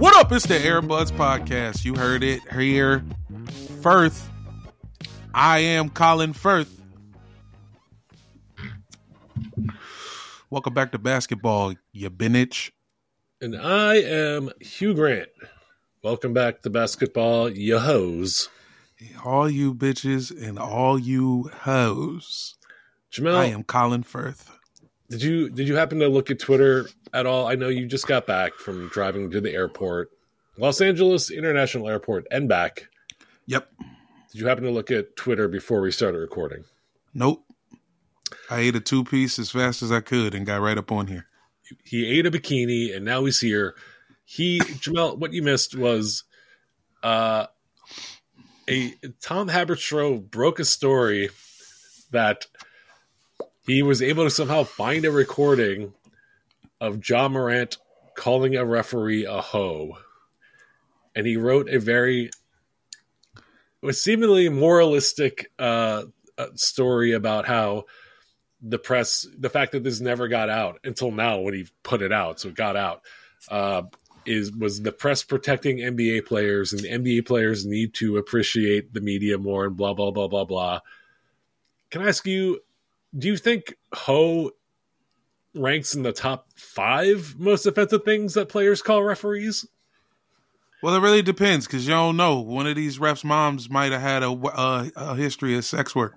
What up? It's the Airbuds Podcast. You heard it here. Firth. I am Colin Firth. Welcome back to basketball, you binich. And I am Hugh Grant. Welcome back to basketball, you hoes. All you bitches and all you hoes. Jamel, I am Colin Firth. Did you did you happen to look at Twitter at all? I know you just got back from driving to the airport, Los Angeles International Airport, and back. Yep. Did you happen to look at Twitter before we started recording? Nope. I ate a two piece as fast as I could and got right up on here. He ate a bikini, and now he's here. He Jamel, what you missed was uh a Tom Haberstroh broke a story that he was able to somehow find a recording of Ja Morant calling a referee a hoe. And he wrote a very was seemingly moralistic uh, uh, story about how the press, the fact that this never got out until now when he put it out, so it got out, uh, is was the press protecting NBA players, and NBA players need to appreciate the media more, and blah blah blah blah blah. Can I ask you, do you think Ho ranks in the top five most offensive things that players call referees? Well, it really depends because you don't know. One of these refs' moms might have had a, a, a history of sex work.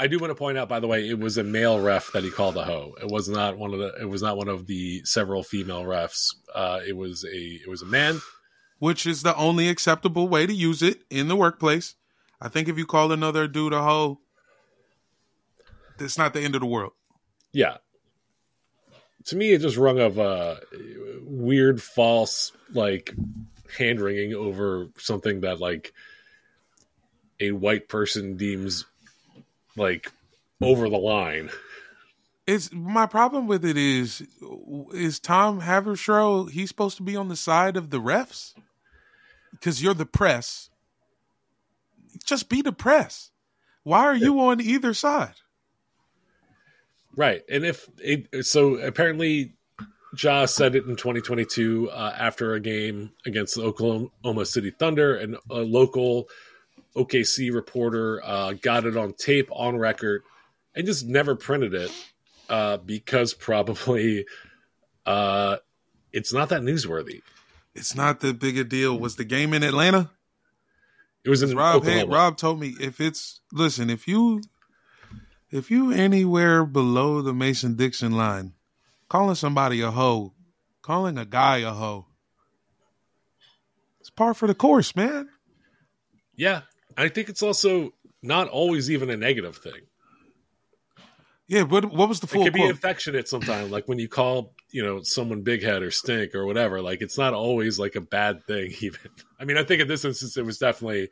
I do want to point out, by the way, it was a male ref that he called a hoe. It was not one of the. It was not one of the several female refs. Uh, it was a. It was a man. which is the only acceptable way to use it in the workplace. I think if you call another dude a hoe, it's not the end of the world. Yeah. To me, it just rung of a weird, false, like hand wringing over something that like a white person deems like over the line. It's my problem with it is is Tom Haberstroh he's supposed to be on the side of the refs because you're the press. Just be the press. Why are you on either side? Right. And if it, so, apparently, Ja said it in 2022 uh, after a game against the Oklahoma City Thunder, and a local OKC reporter uh, got it on tape, on record, and just never printed it uh, because probably uh, it's not that newsworthy. It's not that big a deal. Was the game in Atlanta? It was in Rob had. Rob told me if it's listen, if you if you anywhere below the Mason Dixon line, calling somebody a hoe, calling a guy a hoe, It's par for the course, man. Yeah, I think it's also not always even a negative thing. Yeah, what what was the full it can be affectionate sometimes, like when you call you know someone big head or stink or whatever. Like it's not always like a bad thing. Even I mean, I think in this instance it was definitely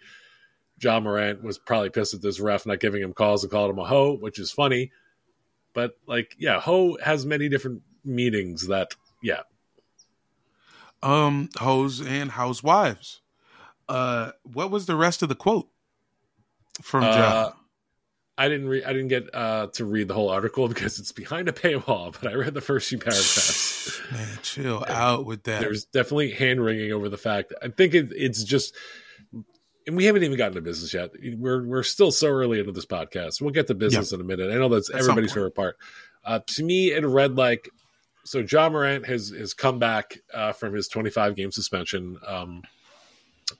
Ja Morant was probably pissed at this ref not giving him calls and called him a hoe, which is funny. But like, yeah, hoe has many different meanings. That yeah, um, hoes and housewives. Uh, what was the rest of the quote from Uh, Ja? I didn't re- I didn't get uh, to read the whole article because it's behind a paywall. But I read the first few paragraphs. Man, chill out with that. There's definitely hand wringing over the fact. I think it, it's just, and we haven't even gotten to business yet. We're we're still so early into this podcast. We'll get to business in a minute. I know that's At everybody's favorite part. Uh, to me, it read like so. Ja Morant has has come back uh, from his 25 game suspension. Um,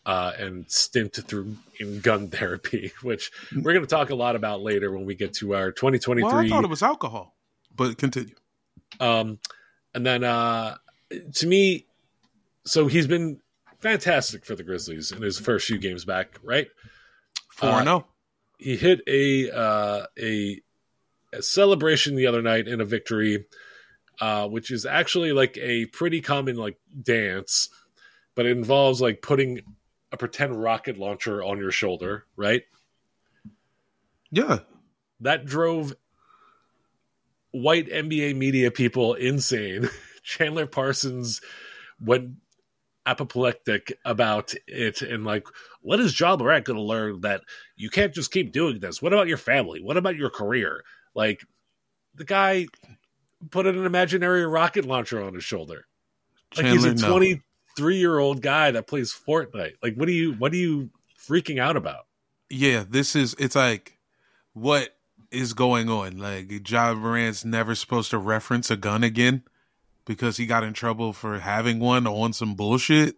uh, and stint through in gun therapy, which we're going to talk a lot about later when we get to our 2023 well, I thought it was alcohol, but continue. um, and then uh, to me, so he's been fantastic for the Grizzlies in his first few games back, right? Four Uh, and oh. zero. He hit a uh, a, a celebration the other night in a victory, uh, which is actually like a pretty common like dance, but it involves like putting a pretend rocket launcher on your shoulder, right? Yeah, that drove white NBA media people insane. Chandler Parsons went apoplectic about it and like, what is Ja Morant going to learn that you can't just keep doing this? What about your family? What about your career? Like, the guy put an imaginary rocket launcher on his shoulder. Like he's a Chandler, no. 23 year old guy that plays Fortnite. Like, what are you? What are you freaking out about? yeah, this is it's like what is going on? Like Ja Morant's never supposed to reference a gun again because he got in trouble for having one on some bullshit.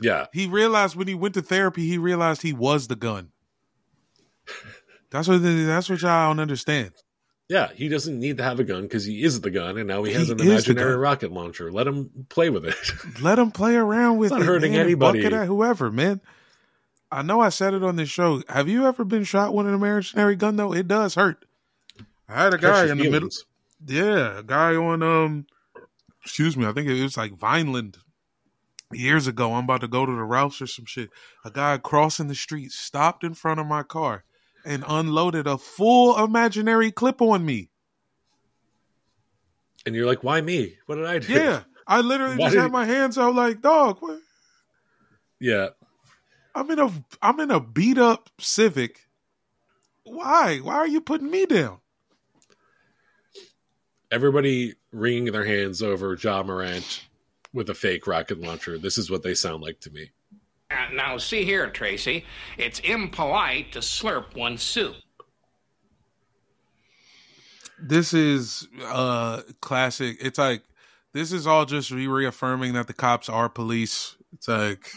Yeah, He realized when he went to therapy, he realized he was the gun. That's what that's what y'all don't understand. Yeah, he doesn't need to have a gun because he is the gun, and now he has He an imaginary rocket launcher. Let him play with it. Let him play around with It's not it. hurting man, anybody. at whoever, man. I know I said it on this show. Have you ever been shot with an imaginary gun though? It does hurt. I had a guy in the middle. Yeah, a guy on um excuse me, I think it was like Vineland years ago. I'm about to go to the Rouse or some shit. A guy crossing the street stopped in front of my car and unloaded a full imaginary clip on me. and you're like, "Why me? What did I do?" Yeah. I literally Why just had my hands out like, dog, what? yeah. I'm in a I'm in a beat up Civic. Why? Why are you putting me down? Everybody wringing their hands over Ja Morant with a fake rocket launcher. This is what they sound like to me. Uh, now, see here, Tracy. It's impolite to slurp one's soup. This is uh classic. It's like this is all just re- reaffirming that the cops are police. It's like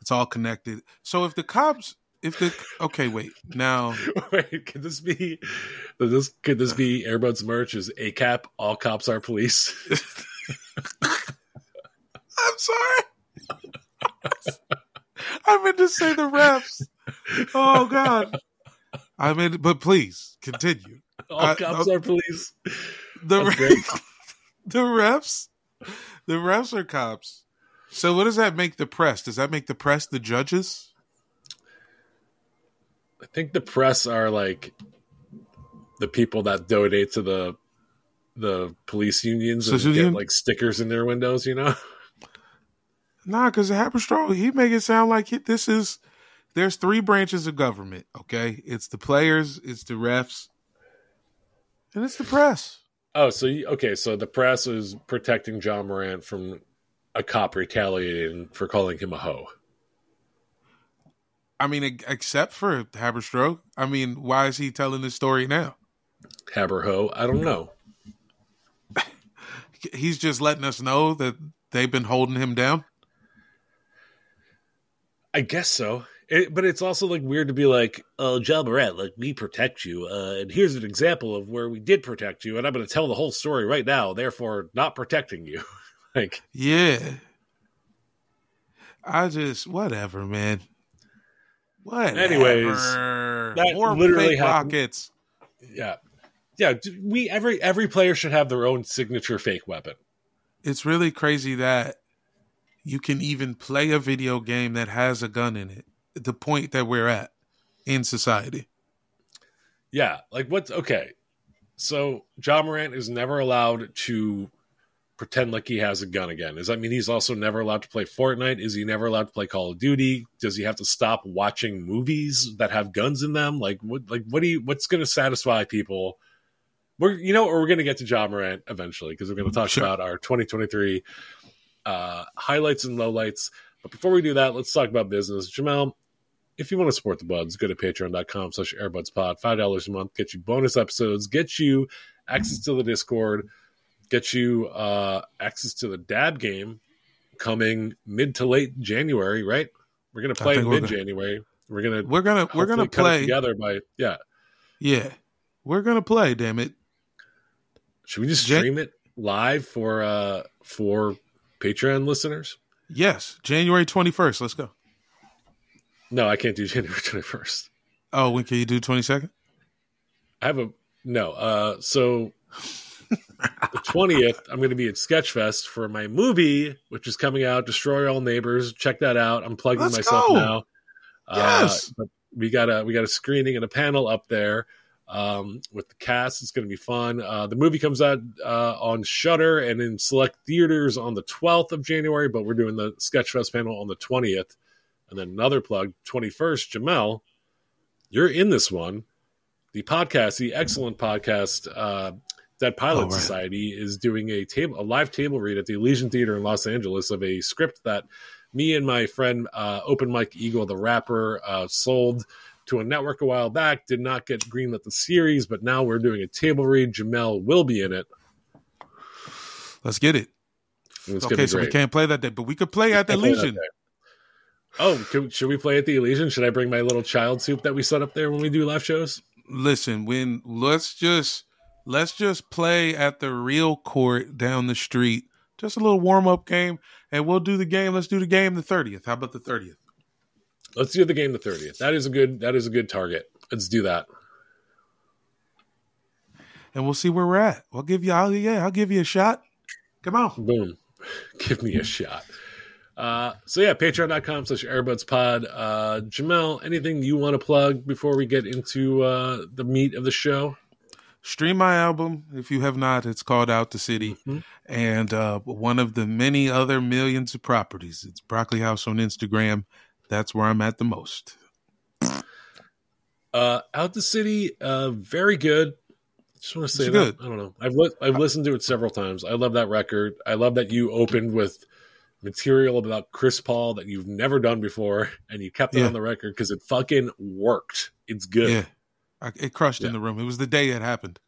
it's all connected. So if the cops if the okay, wait. Now Wait, could this be? Could this could this be Airbuds merch? Is a cap? All cops are police. I'm sorry. I meant to say the refs. Oh God. I mean, but please continue. All I- cops I- are police. The That's re- great. the refs, the refs are cops. So what does that make the press? Does that make the press the judges? I think the press are like the people that donate to the the police unions So and get like stickers in their windows. You know, Nah, because Haberstroh, he make it sound like it, this is there's three branches of government. Okay, it's the players, it's the refs, and it's the press. Oh, so you, okay, so the press is protecting Ja Morant from a cop retaliating for calling him a hoe. I mean, except for Haberstroh. I mean, why is he telling this story now? Haberho, I don't know. He's just letting us know that they've been holding him down. I guess so. It, but it's also like weird to be like, oh, Ja Morant, like we protect you, uh, and here's an example of where we did protect you, and I'm going to tell the whole story right now. Therefore, not protecting you. like, Yeah. I just whatever, man. Whatever. Anyways, that more literally happened. rockets. Yeah, yeah. We every every player should have their own signature fake weapon. It's really crazy that you can even play a video game that has a gun in it. The point that we're at in society. Yeah, like what's okay? So Ja Morant is never allowed to pretend like he has a gun again. Does that mean he's also never allowed to play Fortnite? Is he never allowed to play Call of Duty? Does he have to stop watching movies that have guns in them? Like what? Like what do you? What's going to satisfy people? We're you know, or we're going to get to Ja Morant eventually because we're going to talk Sure. about our 2023 uh, highlights and lowlights. But before we do that, let's talk about business. Jamel, if you want to support the buds, go to patreon.com slash airbudspod. $5 a month, get you bonus episodes, get you access to the Discord, get you uh, access to the dab game coming mid to late January, right? We're going to play think in we're mid January. We're going to We're gonna we're gonna play. together by, yeah. Yeah. We're gonna play, damn it. Should we just Jan- stream it live for uh for Patreon listeners? Yes. January twenty first. Let's go. No, I can't do January 21st. Oh, when can you do twenty second? I have a no. Uh, so the twentieth, I'm going to be at Sketchfest for my movie, which is coming out. Destroy All Neighbors. Check that out. I'm plugging Let's myself go. now. Yes. Uh, we got a we got a screening and a panel up there um, with the cast. It's going to be fun. Uh, the movie comes out uh, on Shudder and in select theaters on the 12th of January, but we're doing the Sketchfest panel on the 20th. And then another plug, 21st, Jamel, you're in this one. The podcast, the excellent podcast, uh, that Pilot Oh, right. Society is doing a table, a live table read at the Elysian Theater in Los Angeles of a script that me and my friend uh, Open Mike Eagle, the rapper, uh, sold to a network a while back. Did not get greenlit the series, but now we're doing a table read. Jamel will be in it. Let's get it. Okay, so we can't play that day, but we could play at the Can't play that Legion. Oh, can, should we play at the Elysian? Should I bring my little child soup that we set up there when we do live shows? Listen, when let's just let's just play at the real court down the street. Just a little warm up game, and we'll do the game. Let's do the game the thirtieth. How about the thirtieth? Let's do the game the thirtieth. That is a good. That is a good target. Let's do that. And we'll see where we're at. I'll give you. I'll, yeah, I'll give you a shot. Come on. Boom. Give me a shot. Uh, so yeah, patreon.com slash airbudspod. Uh, Jamel, anything you want to plug before we get into uh, the meat of the show? Stream my album if you have not. It's called Out the City, Mhm. and uh, one of the many other millions of properties. It's Broccoli House on Instagram. That's where I'm at the most. Uh, Out the City, uh, very good. Just want to say It's that. good. I don't know. I've li- I've listened to it several times. I love that record. I love that you opened with material about Chris Paul that you've never done before, and you kept it Yeah. on the record because it fucking worked. It's good. Yeah, I, it crushed in the room. It was the day it happened.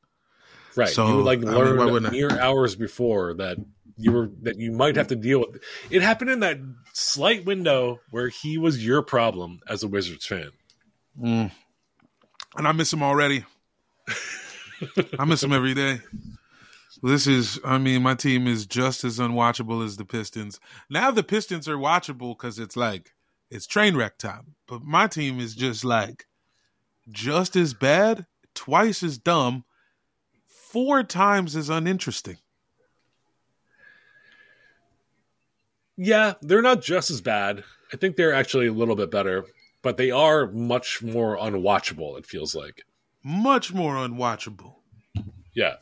Right. So, you would like I mean, learn why I? mere hours before that you were that you might have to deal with. It happened in that slight window where he was your problem as a Wizards fan. Mm. And I miss him already. I miss him every day. This is, I mean, my team is just as unwatchable as the Pistons. Now the Pistons are watchable because it's like, it's train wreck time. But my team is just like, just as bad, twice as dumb, four times as uninteresting. Yeah, they're not just as bad. I think they're actually a little bit better, but they are much more unwatchable. It feels like. Much more unwatchable. Yeah.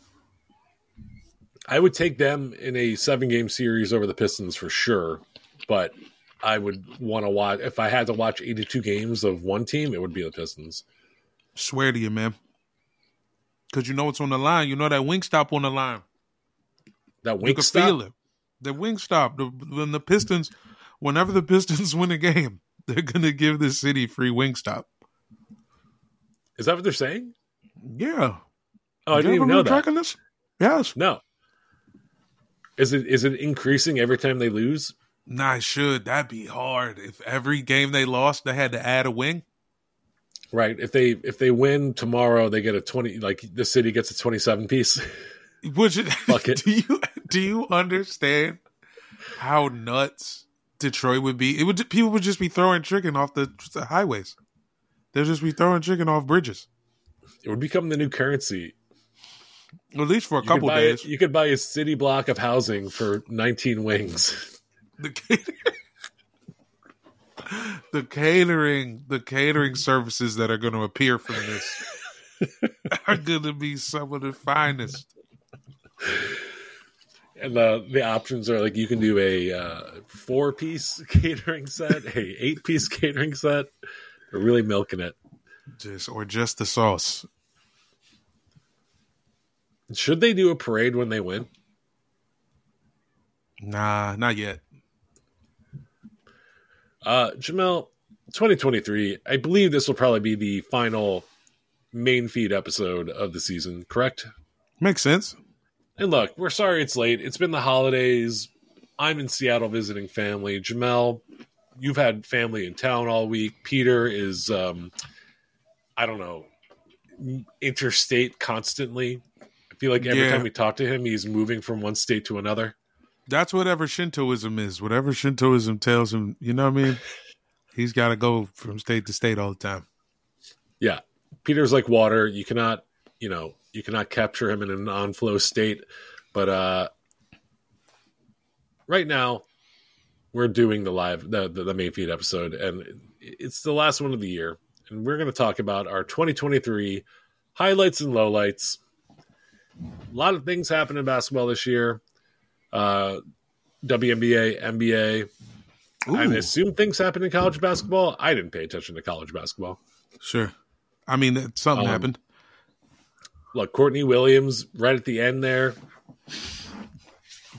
I would take them in a seven game series over the Pistons for sure, but I would want to watch if I had to watch 82 games of one team, it would be the Pistons. Swear to you, man. Because you know it's on the line. You know that wing stop on the line. That wing You can stop, feel it. The wing stop. The, when the Pistons, whenever the Pistons win a game, they're gonna give the city free wing stop. is that what they're saying? Yeah. Oh, I You didn't even know that. tracking this? Yes. No. Is it is it increasing every time they lose? Nah, it should. That'd be hard. If every game they lost, they had to add a wing. Right. If they if they win tomorrow, they get a twenty. Like the city gets a twenty seven piece. Which Fuck it. do you do you understand how nuts Detroit would be. It would people would just be throwing chicken off the, the highways. They'll just be throwing chicken off bridges. It would become the new currency. At least for a You couple days. You could buy a city block of housing for 19 wings. the catering, the catering, services that are going to appear from this are going to be some of the finest. And uh, the options are like you can do a uh, four piece catering set, a eight piece catering set. They're really milking it. Just or just the sauce. Should they do a parade when they win? Nah, not yet. Uh, Jamel, 2023. I believe this will probably be the final main feed episode of the season. Correct? Makes sense. And look, we're sorry it's late. It's been the holidays. I'm in Seattle visiting family. Jamel, you've had family in town all week. Peter is, um, I don't know, interstate constantly. I feel like every Yeah. time we talk to him, he's moving from one state to another. That's whatever Shintoism is. Whatever Shintoism tells him, you know what I mean? He's got to go from state to state all the time. Yeah. Peter's like water. You cannot, you know, you cannot capture him in an on flow state. But uh right now we're doing the live the, the, the main feed episode and it's the last one of the year and we're going to talk about our 2023 highlights and lowlights. A lot of things happened in basketball this year. Uh WNBA, NBA. I assume things happened in college basketball. I didn't pay attention to college basketball. Sure. I mean, something Um, happened. Look, Courtney Williams right at the end there.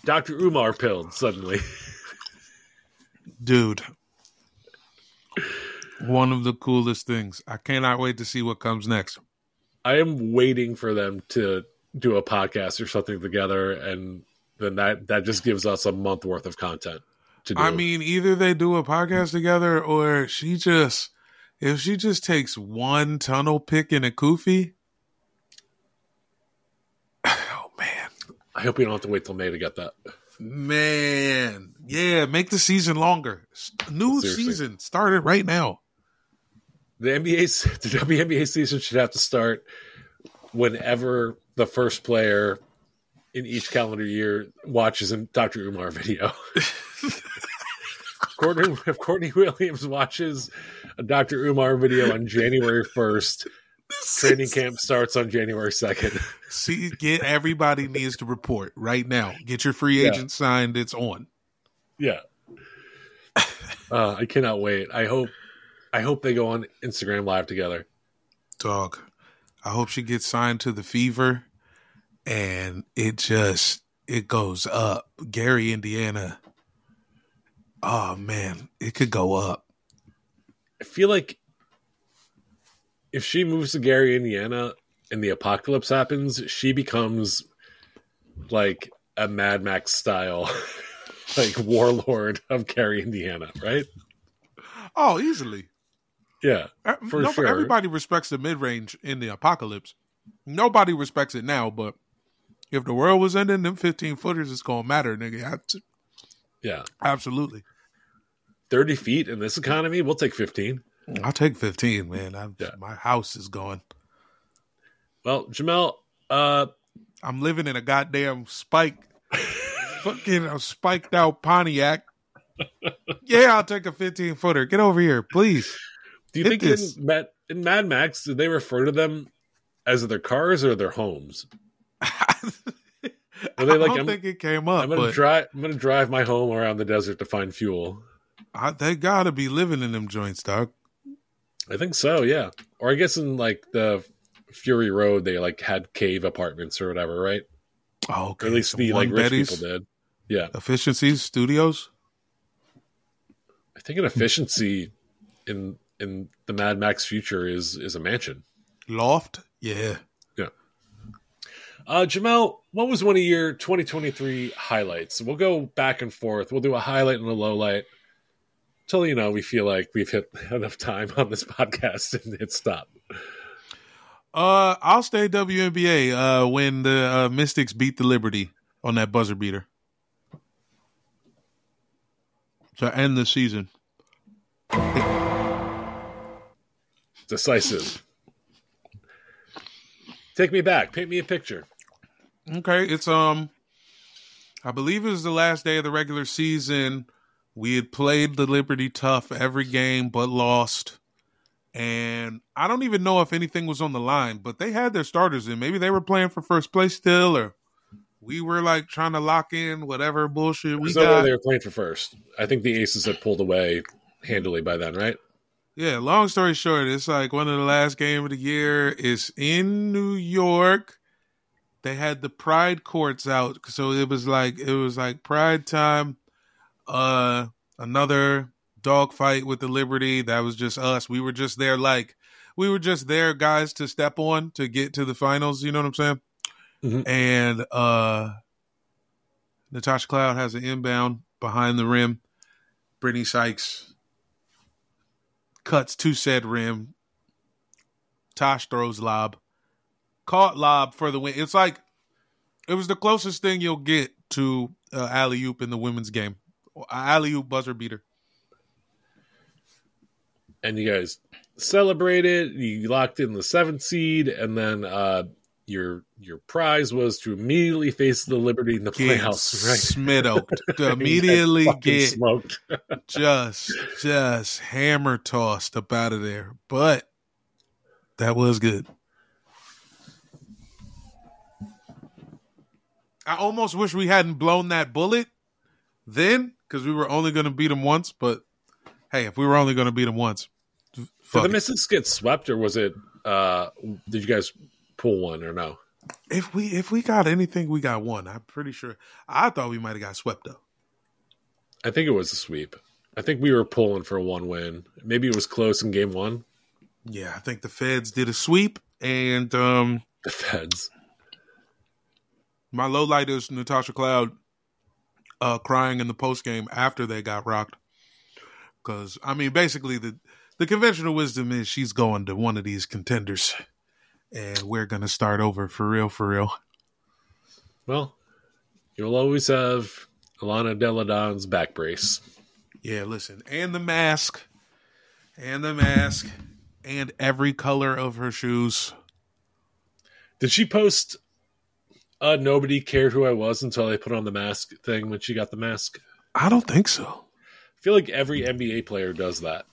Dr. Umar pilled suddenly. Dude. One of the coolest things. I cannot wait to see what comes next. I am waiting for them to do a podcast or something together, and then that that just gives us a month worth of content to do. I mean, either they do a podcast together or she just, if she just takes one tunnel pick in a kufi. Oh, man. I hope we don't have to wait till May to get that. Man. Yeah, make the season longer. New Seriously. season started right now. The NBA the WNBA season should have to start whenever the first player in each calendar year watches a Dr. Umar video. Courtney, if Courtney Williams watches a Dr. Umar video on January 1st, training camp starts on January 2nd. See, get everybody needs to report right now. Get your free Yeah. agent signed. It's on. Yeah. Uh, I cannot wait. I hope I hope they go on Instagram live together. Dog. I hope she gets signed to the Fever and it just it goes up. Gary, Indiana. Oh man, it could go up. I feel like if she moves to Gary, Indiana, and the apocalypse happens, she becomes like a Mad Max style, like warlord of Gary, Indiana, right? Oh, easily. Yeah, Uh, For no- sure. Everybody respects the mid range in the apocalypse. Nobody respects it now, but if the world was ending, them fifteen footers is gonna matter, nigga. Yeah. Absolutely. 30 feet in this economy, we'll take 15. I'll take fifteen, man. I, Yeah. My house is going. Well, Jamel, uh, I'm living in a goddamn spike, fucking a spiked out Pontiac. Yeah, I'll take a 15 footer. Get over here, please. do you Hit think in, Mad, in Mad Max, did they refer to them as their cars or their homes? I they like, don't I'm- think it came up, I'm gonna but drive. I'm gonna drive my home around the desert to find fuel. I, they gotta be living in them joints, dog. I think so, yeah. Or I guess in like the Fury Road, they like had cave apartments or whatever, right? Oh, Or okay. at least some the like rich one-beddies. people did. Yeah, Efficiencies Studios. I think an efficiency in in the Mad Max future is is a mansion. Loft. Yeah. Uh, Jamel, what was one of your 2023 highlights? We'll go back and forth. We'll do a highlight and a low light till you know we feel like we've hit enough time on this podcast and hit stop. Uh, I'll stay WNBA. Uh, when the uh, Mystics beat the Liberty on that buzzer beater. to end the season. Decisive. Take me back. Paint me a picture. Okay, it's um I believe it was the last day of the regular season. We had played the Liberty tough every game but lost. And I don't even know if anything was on the line, but they had their starters in. Maybe they were playing for first place still, or we were like trying to lock in whatever bullshit we got. they were playing for first. I think the Aces had pulled away handily by then, right? Yeah, long story short, it's like one of the last game of the year. It's in New York. They had the Pride courts out, so it was like it was like Pride time. Uh, another dog fight with the Liberty. That was just us. We were just there, like we were just there, guys, to step on to get to the finals. You know what I'm saying? Mhm. And uh, Natasha Cloud has an inbound behind the rim. Brittany Sykes cuts to said rim. Tosh throws lob. Caught lob for the win. It's like it was the closest thing you'll get to uh, alley oop in the women's game. Alley oop buzzer beater. And you guys celebrated. You locked in the seventh seed, and then uh, your your prize was to immediately face the Liberty in the Get playoffs, right? smidoked. To immediately get smoked. just just hammer tossed up out of there. But that was good. I almost wish we hadn't blown that bullet then because we were only going to beat them once. But hey, if we were only going to beat them once, Did the. Mystics get swept, or was it? Uh, did you guys pull one or no? if we if we got anything, we got one. I'm pretty sure. I thought we might have got swept though. I think it was a sweep. I think we were pulling for a one win. Maybe it was close in game one. Yeah, I think the Feds did a sweep, and um, The Feds. My low light is Natasha Cloud uh, crying in the post game after they got rocked. Because I mean, basically the the conventional wisdom is she's going to one of these contenders, and we're gonna start over for real, for real. Well, you'll always have Elena Delle Donne's back brace. Yeah, listen, and the mask, and the mask, and every color of her shoes. Did she post? Uh, nobody cared who I was until I put on the mask thing when she got the mask. I don't think so, I feel like every NBA player does that.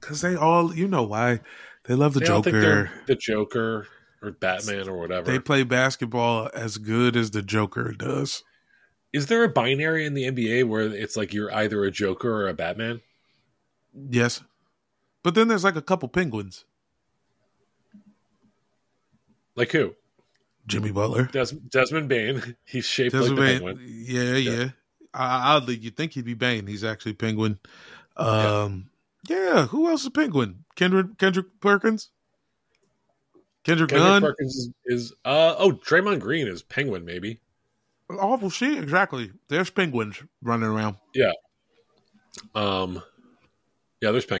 because they all, you know, why they love the They Joker. the Joker or Batman or whatever. They play basketball as good as the Joker does. Is there a binary in the NBA where it's like you're either a Joker or a Batman? Yes. But then there's like a couple penguins. Like who? Jimmy Butler. Des- Desmond Bane. He's shaped Desmond like Bane. penguin. Yeah, yeah. Uh, oddly, you'd think he'd be Bane. He's actually Penguin. Um, yeah. Who else is Penguin? Kendrick Kendrick Perkins. Kendrick, Kendrick Nunn. Perkins is, is uh oh Draymond Green is penguin maybe. Awful shit. Exactly. There's penguins running around. Yeah. Um. Yeah, there's penguin.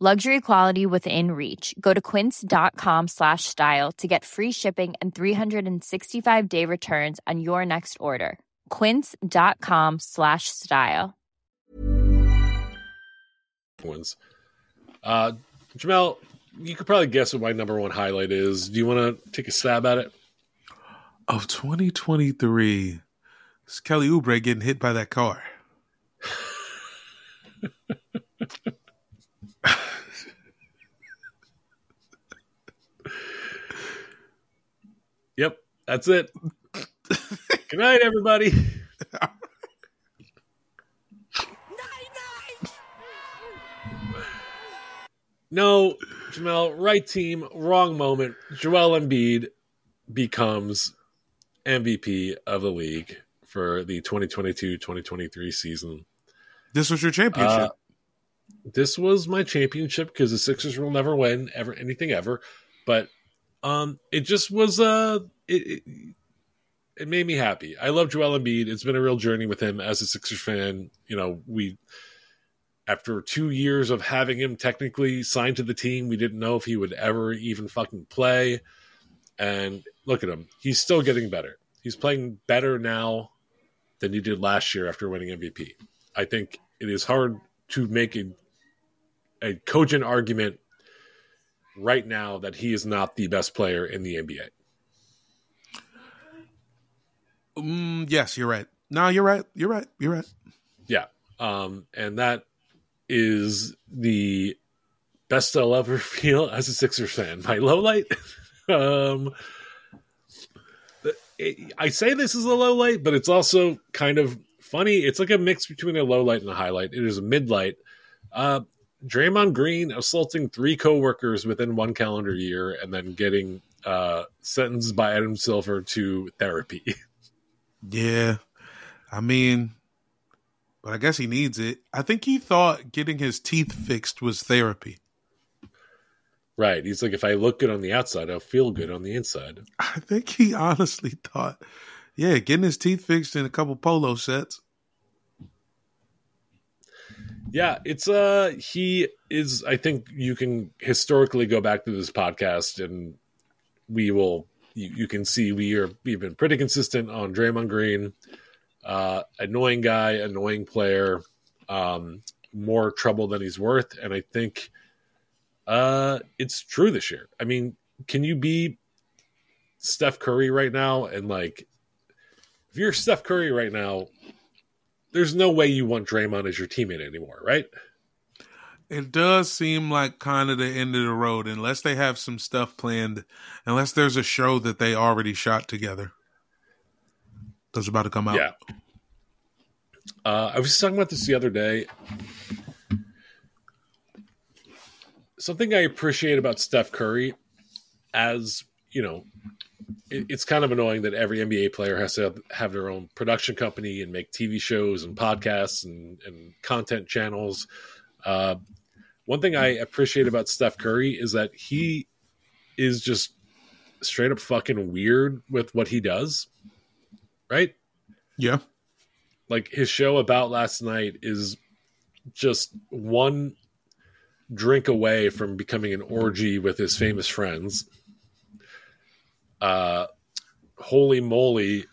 Luxury quality within reach. Go to quince.com slash style to get free shipping and 365 day returns on your next order. Quince.com slash style. Penguins. Uh, Jamel, you could probably guess what my number one highlight is. Do you want to take a stab at it? Of 2023, it's Kelly Oubre getting hit by that car. yep, that's it. Good night, everybody. night, night. No, Jamel, right team, wrong moment. Joel Embiid becomes MVP of the league for the 2022-2023 season. This was your championship. Uh, this was my championship because the Sixers will never win ever anything ever, but um, it just was uh, it, it, it made me happy. I love Joel Embiid. It's been a real journey with him as a Sixers fan. You know, we after two years of having him technically signed to the team, we didn't know if he would ever even fucking play. And look at him. He's still getting better. He's playing better now than he did last year after winning MVP. I think it is hard to make a, a cogent argument right now that he is not the best player in the NBA. Mm, yes, you're right. No, you're right. You're right. You're right. Yeah. Um, and that is the best I'll ever feel as a Sixers fan. My low light. um, I say this is a low light, but it's also kind of funny. It's like a mix between a low light and a highlight. It is a mid light. Uh, Draymond Green assaulting three coworkers within one calendar year and then getting uh, sentenced by Adam Silver to therapy. Yeah. I mean, but I guess he needs it. I think he thought getting his teeth fixed was therapy. Right. He's like, if I look good on the outside, I'll feel good on the inside. I think he honestly thought, yeah, getting his teeth fixed in a couple polo sets. Yeah, it's uh he is I think you can historically go back to this podcast and we will you, you can see we are we've been pretty consistent on Draymond Green. Uh annoying guy, annoying player, um more trouble than he's worth and I think uh it's true this year. I mean, can you be Steph Curry right now and like you're Steph Curry right now, there's no way you want Draymond as your teammate anymore, right? It does seem like kind of the end of the road, unless they have some stuff planned, unless there's a show that they already shot together that's about to come out. Yeah. Uh, I was talking about this the other day. Something I appreciate about Steph Curry, as you know, it, it's kind of annoying that every NBA player has to have, have, their own production company and make TV shows and podcasts and, and content channels. Uh, one thing I appreciate about Steph Curry is that he is just straight up fucking weird with what he does. Right? Yeah. Like his show about last night is just one drink away from becoming an orgy with his famous friends uh, Holy Moly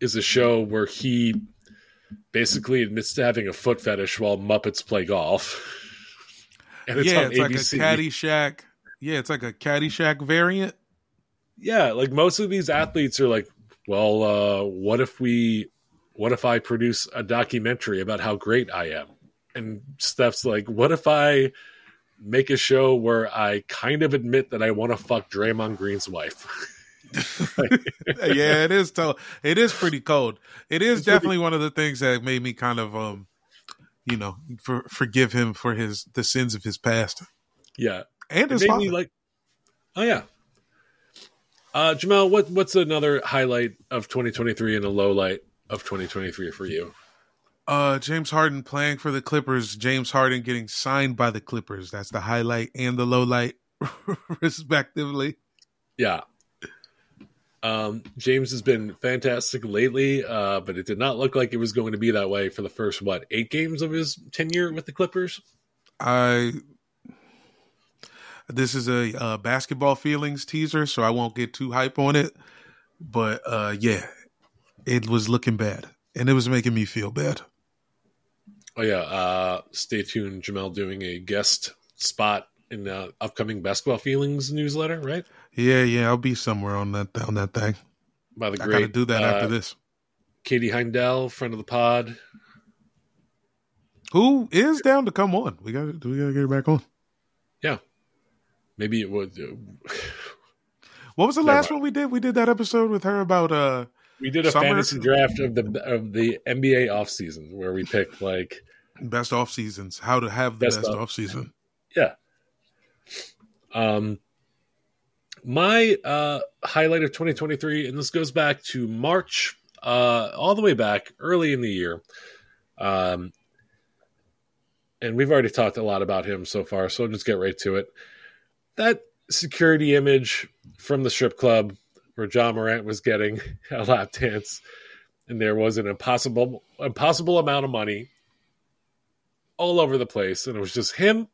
is a show where he basically admits to having a foot fetish while Muppets play golf. and it's yeah, it's ABC. like a Caddyshack. Yeah, it's like a Caddyshack variant. Yeah, like most of these athletes are like, well, uh, what if we, what if I produce a documentary about how great I am? And Steph's like, what if I make a show where I kind of admit that I want to fuck Draymond Green's wife? yeah, it is. To- it is pretty cold. It is it's definitely pretty- one of the things that made me kind of, um, you know, for, forgive him for his the sins of his past. Yeah, and his father. like, oh yeah. Uh, Jamel, what what's another highlight of 2023 and a low light of 2023 for you? Uh, James Harden playing for the Clippers. James Harden getting signed by the Clippers. That's the highlight and the low light, respectively. Yeah, um, James has been fantastic lately, uh, but it did not look like it was going to be that way for the first what eight games of his tenure with the Clippers. I this is a uh, basketball feelings teaser, so I won't get too hype on it. But uh, yeah, it was looking bad, and it was making me feel bad. Oh yeah, uh, stay tuned. Jamel doing a guest spot in the upcoming basketball feelings newsletter, right? Yeah, yeah, I'll be somewhere on that on that thing. By the great, I got to do that uh, after this. Katie Heindel, friend of the pod, who is down to come on. We got we got to get her back on. Yeah, maybe it would. Uh, What was the last one we did? We did that episode with her about uh We did a Summer- fantasy draft of the of the NBA off season where we picked like best off seasons, how to have the Best best, off season. yeah. Um my uh highlight of 2023 and this goes back to March uh all the way back early in the year. Um and we've already talked a lot about him so far, so I'll just get right to it. That security image from the strip club where Ja Morant was getting a lap dance and there was an impossible impossible amount of money all over the place and it was just him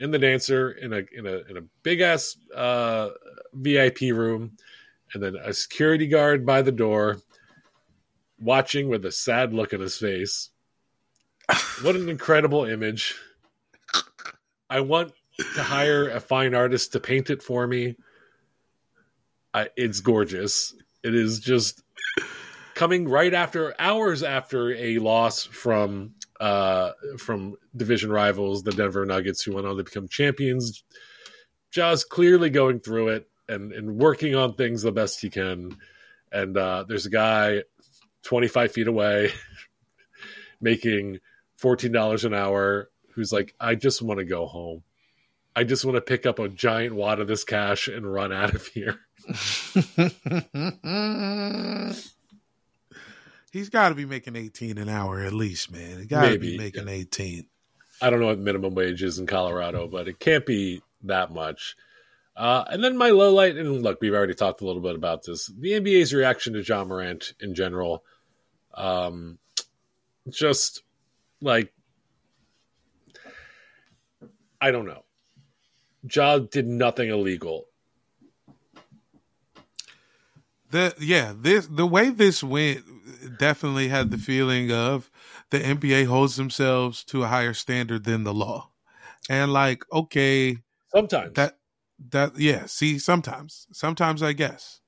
and the dancer in a in a in a big ass uh VIP room and then a security guard by the door watching with a sad look on his face. What an incredible image. I want to hire a fine artist to paint it for me. I, it's gorgeous. It is just coming right after hours after a loss from uh from division rivals the denver nuggets who went on to become champions Ja's clearly going through it and and working on things the best he can. And uh there's a guy 25 feet away making $14 an hour who's like i just want to go home. I just want to pick up a giant wad of this cash and run out of here He's got to be making 18 an hour at least, man. He got to be making 18. I don't know what minimum wage is in Colorado, but it can't be that much. Uh, and then my low light, and look, we've already talked a little bit about this. The NBA's reaction to Ja Morant in general, um, just like I don't know. Ja did nothing illegal. The yeah, this the way this went definitely had the feeling of the NBA holds themselves to a higher standard than the law. And like, okay, Sometimes that that yeah, see, sometimes. Sometimes I guess.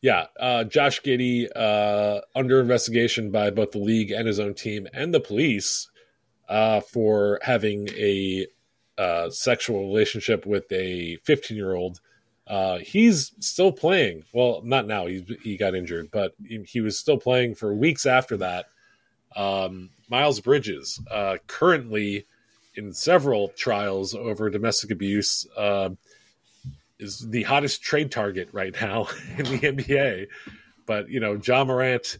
Yeah, uh, Josh Giddey uh, under investigation by both the league and his own team and the police uh, for having a uh, sexual relationship with a 15 year old. Uh, he's still playing. Well, not now. He he got injured, but he, he was still playing for weeks after that. Um, Miles Bridges, uh, currently in several trials over domestic abuse. Uh, is the hottest trade target right now in the NBA. But, you know, Ja Morant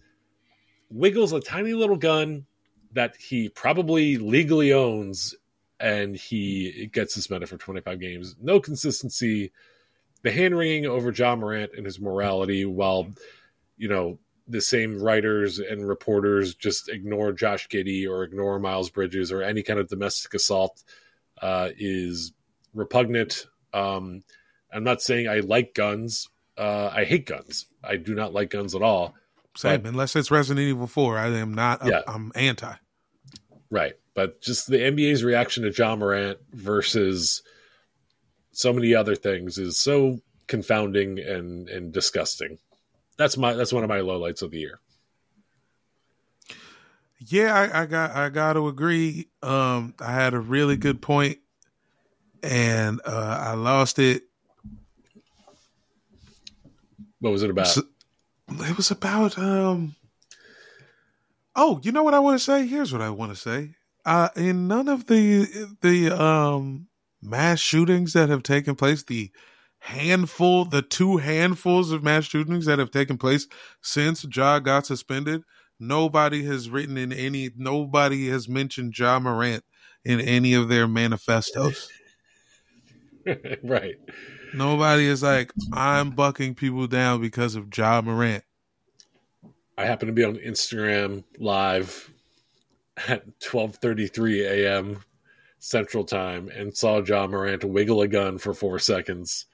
wiggles a tiny little gun that he probably legally owns and he gets suspended for 25 games. No consistency. The hand wringing over Ja Morant and his morality while, you know, the same writers and reporters just ignore Josh Giddey or ignore Miles Bridges or any kind of domestic assault uh, is repugnant. Um, I'm not saying I like guns. Uh, I hate guns. I do not like guns at all. Same, But- unless it's Resident Evil 4, I am not Yeah. I'm anti. Right. But just the NBA's reaction to Ja Morant versus so many other things is so confounding and, and disgusting. That's my that's one of my lowlights of the year. Yeah, I, I got I got to agree. Um, I had a really good point, and uh, I lost it. What was it about? It was about um. Oh, you know what I want to say? Here's what I want to say. Uh, in none of the the um mass shootings that have taken place, the handful, the two handfuls of mass shootings that have taken place since Ja got suspended, nobody has written in any, nobody has mentioned Ja Morant in any of their manifestos. right. Nobody is like, I'm bucking people down because of Ja Morant. I happen to be on Instagram live at 12:33 a.m. Central Time and saw Ja Morant wiggle a gun for four seconds.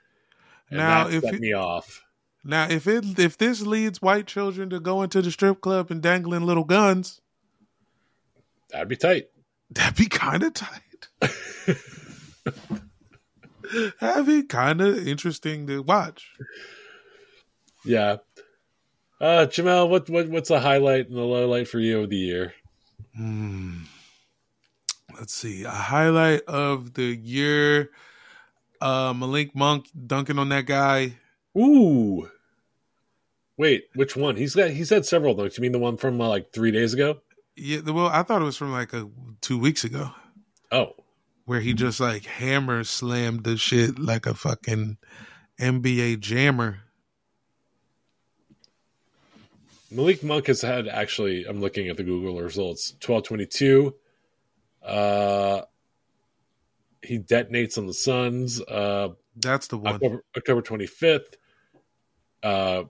And Now, that if set it- me off. Now, if it if this leads white children to go into the strip club and dangling little guns, That'd be tight. that'd be kind of tight. that'd be kind of interesting to watch. Yeah. Uh, Jamel, what, what what's the highlight and the low light for you of the year? Hmm. Let's see. A highlight of the year. Uh, Malik Monk dunking on that guy. Ooh. Wait, which one? He's got he's had several dunks. You mean the one from uh, like three days ago? Yeah, well, I thought it was from like a two weeks ago, Oh, where he just like hammer slammed the shit like a fucking NBA jammer. Malik Monk has had actually. I'm looking at the Google results. Twelve twenty two. Uh, he detonates on the Suns. Uh, That's the one. October October twenty fifth. Uh,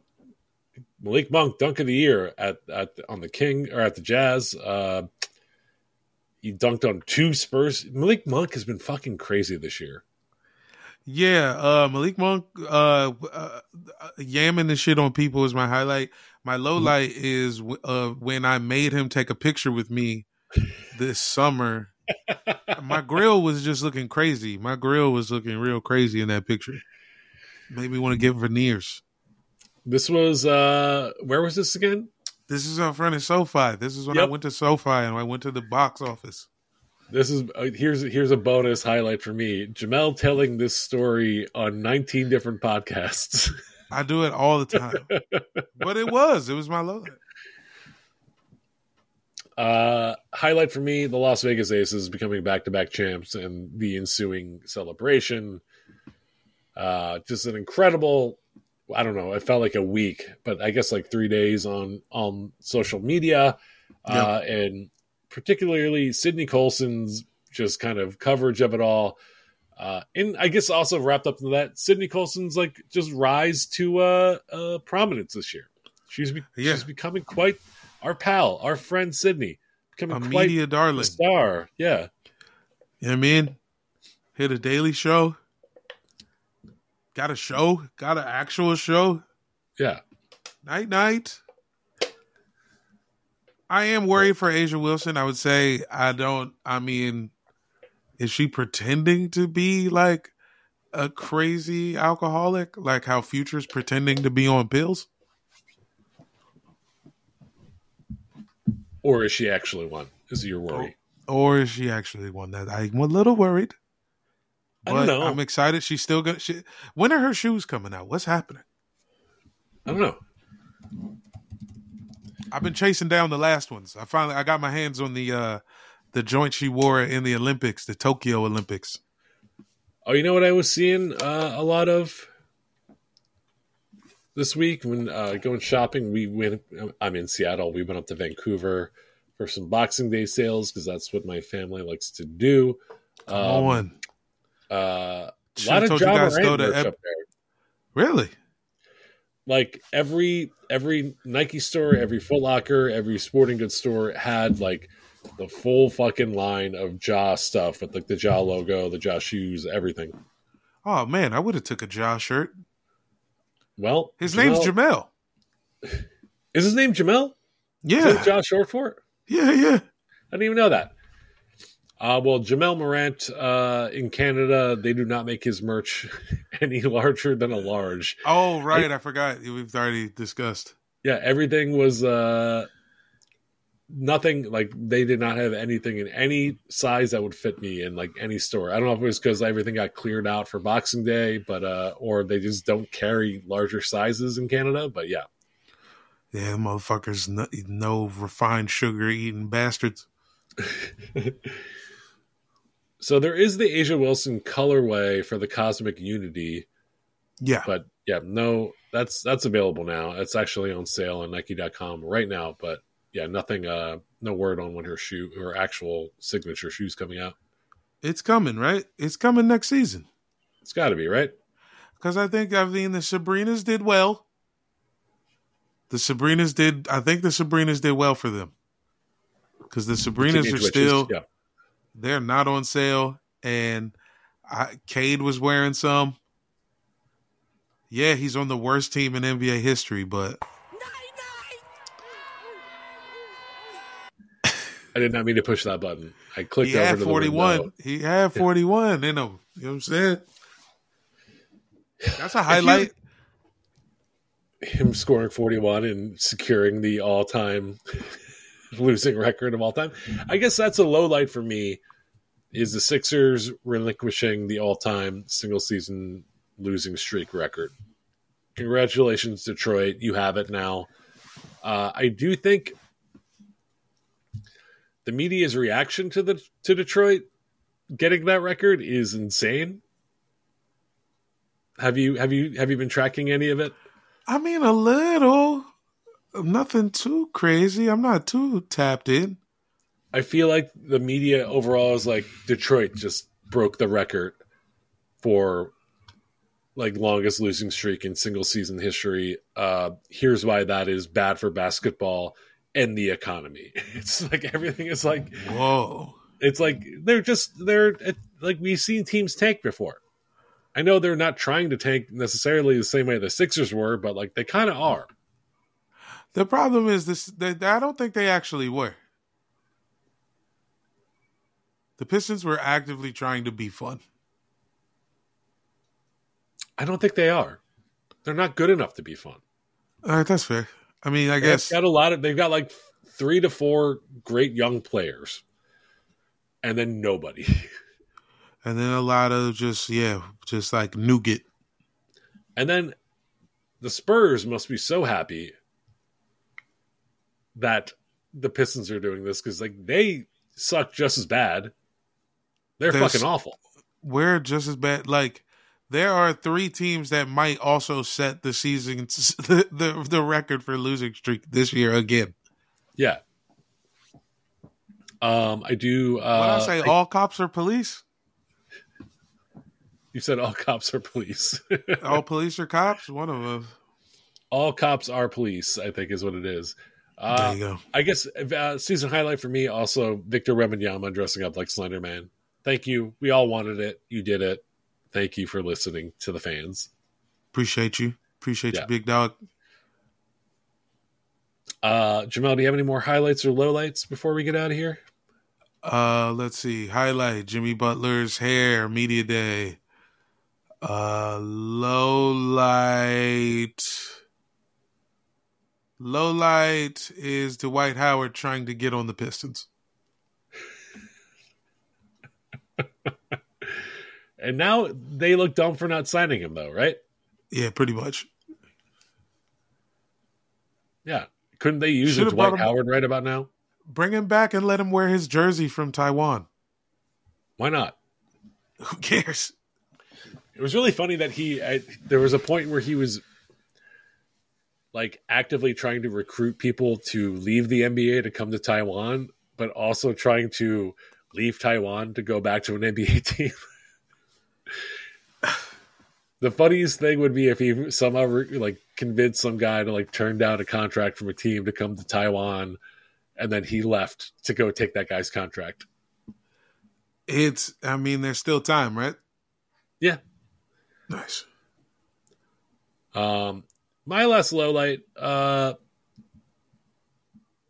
Malik Monk dunk of the year at at on the King or at the Jazz. Uh, he dunked on two Spurs. Malik Monk has been fucking crazy this year. Yeah, uh, Malik Monk uh, uh, yamming the shit on people is my highlight. My low Mm-hmm. light is uh, when I made him take a picture with me this summer. my grill was just looking crazy. My grill was looking real crazy in that picture. Made me want to get veneers. This was uh where was this again? This is in front of SoFi. This is when I went to SoFi and I went to the box office. This is uh, here's here's a bonus highlight for me. Jamel telling this story on 19 different podcasts. I do it all the time. but it was. It was my low light. Uh highlight for me, the Las Vegas Aces becoming back-to-back champs and the ensuing celebration. Uh just an incredible I don't know, it felt like a week, but I guess like 3 days on on social media. Uh and particularly Sydney Colson's just kind of coverage of it all. Uh, and I guess also wrapped up in that, Sydney Colson's like just rise to uh, uh, prominence this year. She's be- Yeah. she's becoming quite our pal, our friend Sydney, A becoming quite media a darling. star. Yeah, You know what I mean? Hit a daily show. Got a show. Got an actual show. yeah. Night night. I am worried for A'ja Wilson. I would say I don't I mean is she pretending to be like a crazy alcoholic like how Future's pretending to be on pills? Or is she actually one? Is your worry? Or is she actually one that I'm a little worried. I don't know. I'm excited. She's still gonna. She, when are her shoes coming out? What's happening? I don't know. I've been chasing down the last ones. I finally I got my hands on the uh the joint she wore in the Olympics, the Tokyo Olympics. Oh, you know what I was seeing uh, a lot of this week when uh, going shopping. We went. I'm in Seattle. We went up to Vancouver for some Boxing Day sales because that's what my family likes to do. Come Um, on. Uh, a lot of guys go to Ep- up there. Really? Like every every Nike store, every Foot Locker, every sporting goods store had like the full fucking line of Ja stuff with like the Ja logo, the Ja shoes, everything. Oh man, I would have took a Ja shirt. Well, His name's Jamel- Jamel. Is his name Jamel? Yeah. that Ja short for it? Yeah, yeah. I didn't even know that. Uh, well, Jamel Morant uh, in Canada, they do not make his merch any larger than a large. Oh right, I forgot. We've already discussed. Yeah, everything was uh, nothing like they did not have anything in any size that would fit me in like any store. I don't know if it was because everything got cleared out for Boxing Day, but uh, or they just don't carry larger sizes in Canada. But yeah, Yeah, motherfuckers, no, no refined sugar eating bastards. so there is the A'ja Wilson colorway for the Cosmic Unity. Yeah, but yeah, no, that's that's available now. It's actually on sale on Nike.com right now. But yeah, nothing, uh, no word on when her shoe, her actual signature shoes coming out. it's coming, right? It's coming next season. It's got to be right. Because I think I mean the Sabrinas did well. The Sabrinas did. I think the Sabrinas did well for them. Because the Sabrinas Teenage are still yeah. they're not on sale, and I, Cade was wearing some. Yeah, he's on the worst team in NBA history, but I did not mean to push that button. I clicked he over had window. one. He had forty one in him. You know what I'm saying? That's a highlight. Him scoring 41 and securing the all-time losing record of all time. I guess that's a low light for me. is the Sixers relinquishing the all-time single season losing streak record. Congratulations, Detroit! You have it now. Uh, I do think the media's reaction to the to Detroit getting that record is insane. Have you have you have you been tracking any of it? I mean, a little. Nothing too crazy. I'm not too tapped in. I feel like the media overall is like Detroit just broke the record for like longest losing streak in single season history. Uh, here's why that is bad for basketball and the economy. It's like everything is like whoa. It's like they're just they're like we've seen teams tank before. I know they're not trying to tank necessarily the same way the Sixers were, but like they kind of are. The problem is this: that I don't think they actually were. The Pistons were actively trying to be fun. I don't think they are. They're not good enough to be fun. All right, that's fair. I mean, I they've guess got a lot of. They've got like three to four great young players, and then nobody. And then a lot of just yeah, just like nougat. And then the Spurs must be so happy that the Pistons are doing this because like they suck just as bad. They're There's- fucking awful. We're just as bad. Like there are three teams that might also set the season the the, the record for losing streak this year again. Yeah. Um, I do. Uh, When I say all cops are police, you said all cops are police. all police are cops. One of them. all cops are police. I think is what it is. Uh, There you go. I guess uh, season highlight for me also Victor Wembanyama dressing up like Slender Man. Thank you. We all wanted it. You did it. Thank you for listening to the fans. Appreciate you. Appreciate Yeah. you, big dog. Uh, Jamel, do you have any more highlights or lowlights before we get out of here? Uh, let's see. Highlight Jimmy Butler's hair, media day. Uh, low light. Low light is Dwight Howard trying to get on the Pistons. And now they look dumb for not signing him, though, right? Yeah, pretty much. Yeah. Couldn't they use a Should've brought Dwight him- Howard right about now? Bring him back and let him wear his jersey from Taiwan. Why not? Who cares? It was really funny that he. I, there was a point where he was like actively trying to recruit people to leave the NBA to come to Taiwan, but also trying to leave Taiwan to go back to an NBA team. The funniest thing would be if he somehow like convinced some guy to like turn down a contract from a team to come to Taiwan, and then he left to go take that guy's contract. It's, I mean, there's still time, right? Yeah, Nice. Um, my last low light, uh,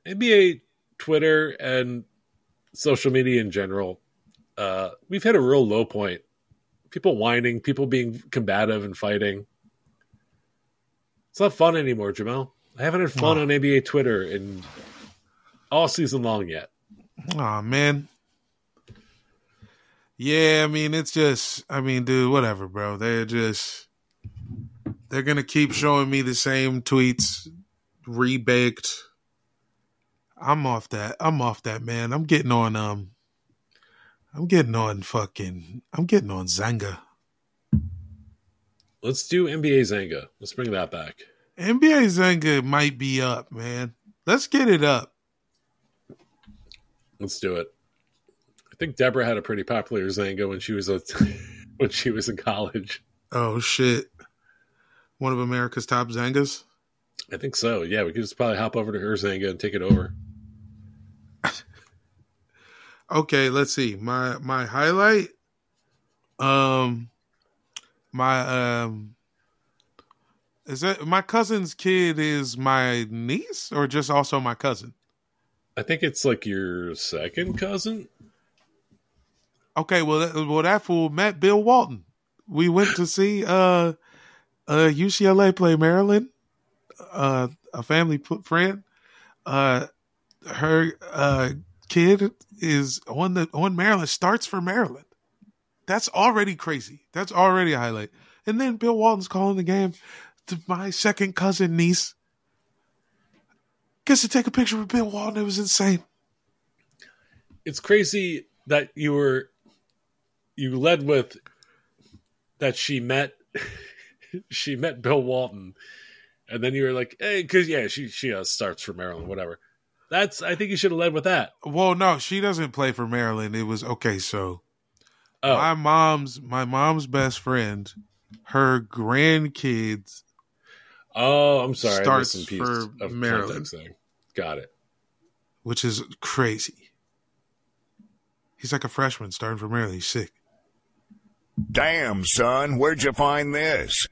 NBA Twitter and social media in general. Uh, we've hit a real low point. People whining, people being combative and fighting. It's not fun anymore, Jamel. I haven't had fun Oh. on NBA Twitter in all season long yet. Oh man. Yeah, I mean it's just I mean, dude, whatever, bro. They're just they're gonna keep showing me the same tweets rebaked. I'm off that. I'm off that, man. I'm getting on um I'm getting on fucking I'm getting on Xanga. Let's do NBA Xanga. Let's bring that back. NBA Xanga might be up, man. Let's get it up. Let's do it. I think Deborah had a pretty popular Xanga when she was a when she was in college. Oh shit. One of America's top Xangas. I think so. Yeah, we could just probably hop over to her Xanga and take it over. Okay, let's see. My my highlight um my um is that my cousin's kid is my niece or just also my cousin? I think it's like your second cousin. Okay, well that, well that fool met Bill Walton. We went to see uh uh UCLA play Maryland. Uh a family friend. Uh her uh kid is on the on Maryland starts for Maryland. That's already crazy. That's already a highlight. And then Bill Walton's calling the game to my second cousin niece. Gets to take a picture with Bill Walton. It was insane. It's crazy that you were you led with that she met she met Bill Walton, and then you were like, hey, because yeah, she she uh, starts for Maryland, whatever. That's I think you should have led with that. Well, no, she doesn't play for Maryland. It was okay. So Oh, my mom's my mom's best friend, her grandkids oh, I'm sorry. Starts missed for of Maryland. context. Got it. which is crazy. He's like a freshman starting for Maryland. He's sick. Damn, son, where'd you find this?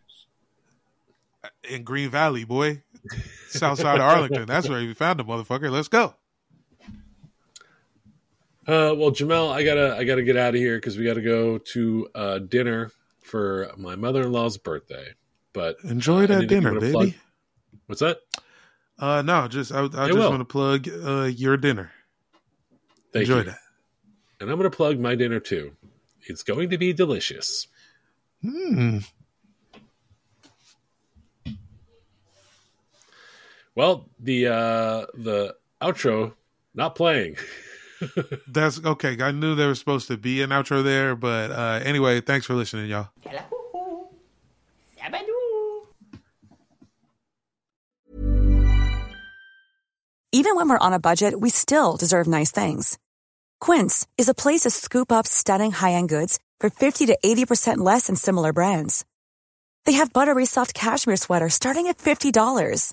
In Green Valley, boy. South side of Arlington. That's where we found the motherfucker. Let's go. Uh, well, Jamel, I gotta I gotta get out of here because we gotta go to uh, dinner for my mother in law's birthday. But Enjoy uh, that dinner, baby. plug? What's that? Uh no, just I, I just want to plug uh your dinner. Thank Enjoy you. that. And I'm gonna plug my dinner too. It's going to be delicious. Hmm. Well, the uh, the outro not playing. That's okay. I knew there was supposed to be an outro there, but uh anyway, thanks for listening, y'all. Even when we're on a budget, we still deserve nice things. Quince is a place to scoop up stunning high-end goods for 50 to 80% less than similar brands. They have buttery soft cashmere sweaters starting at $50,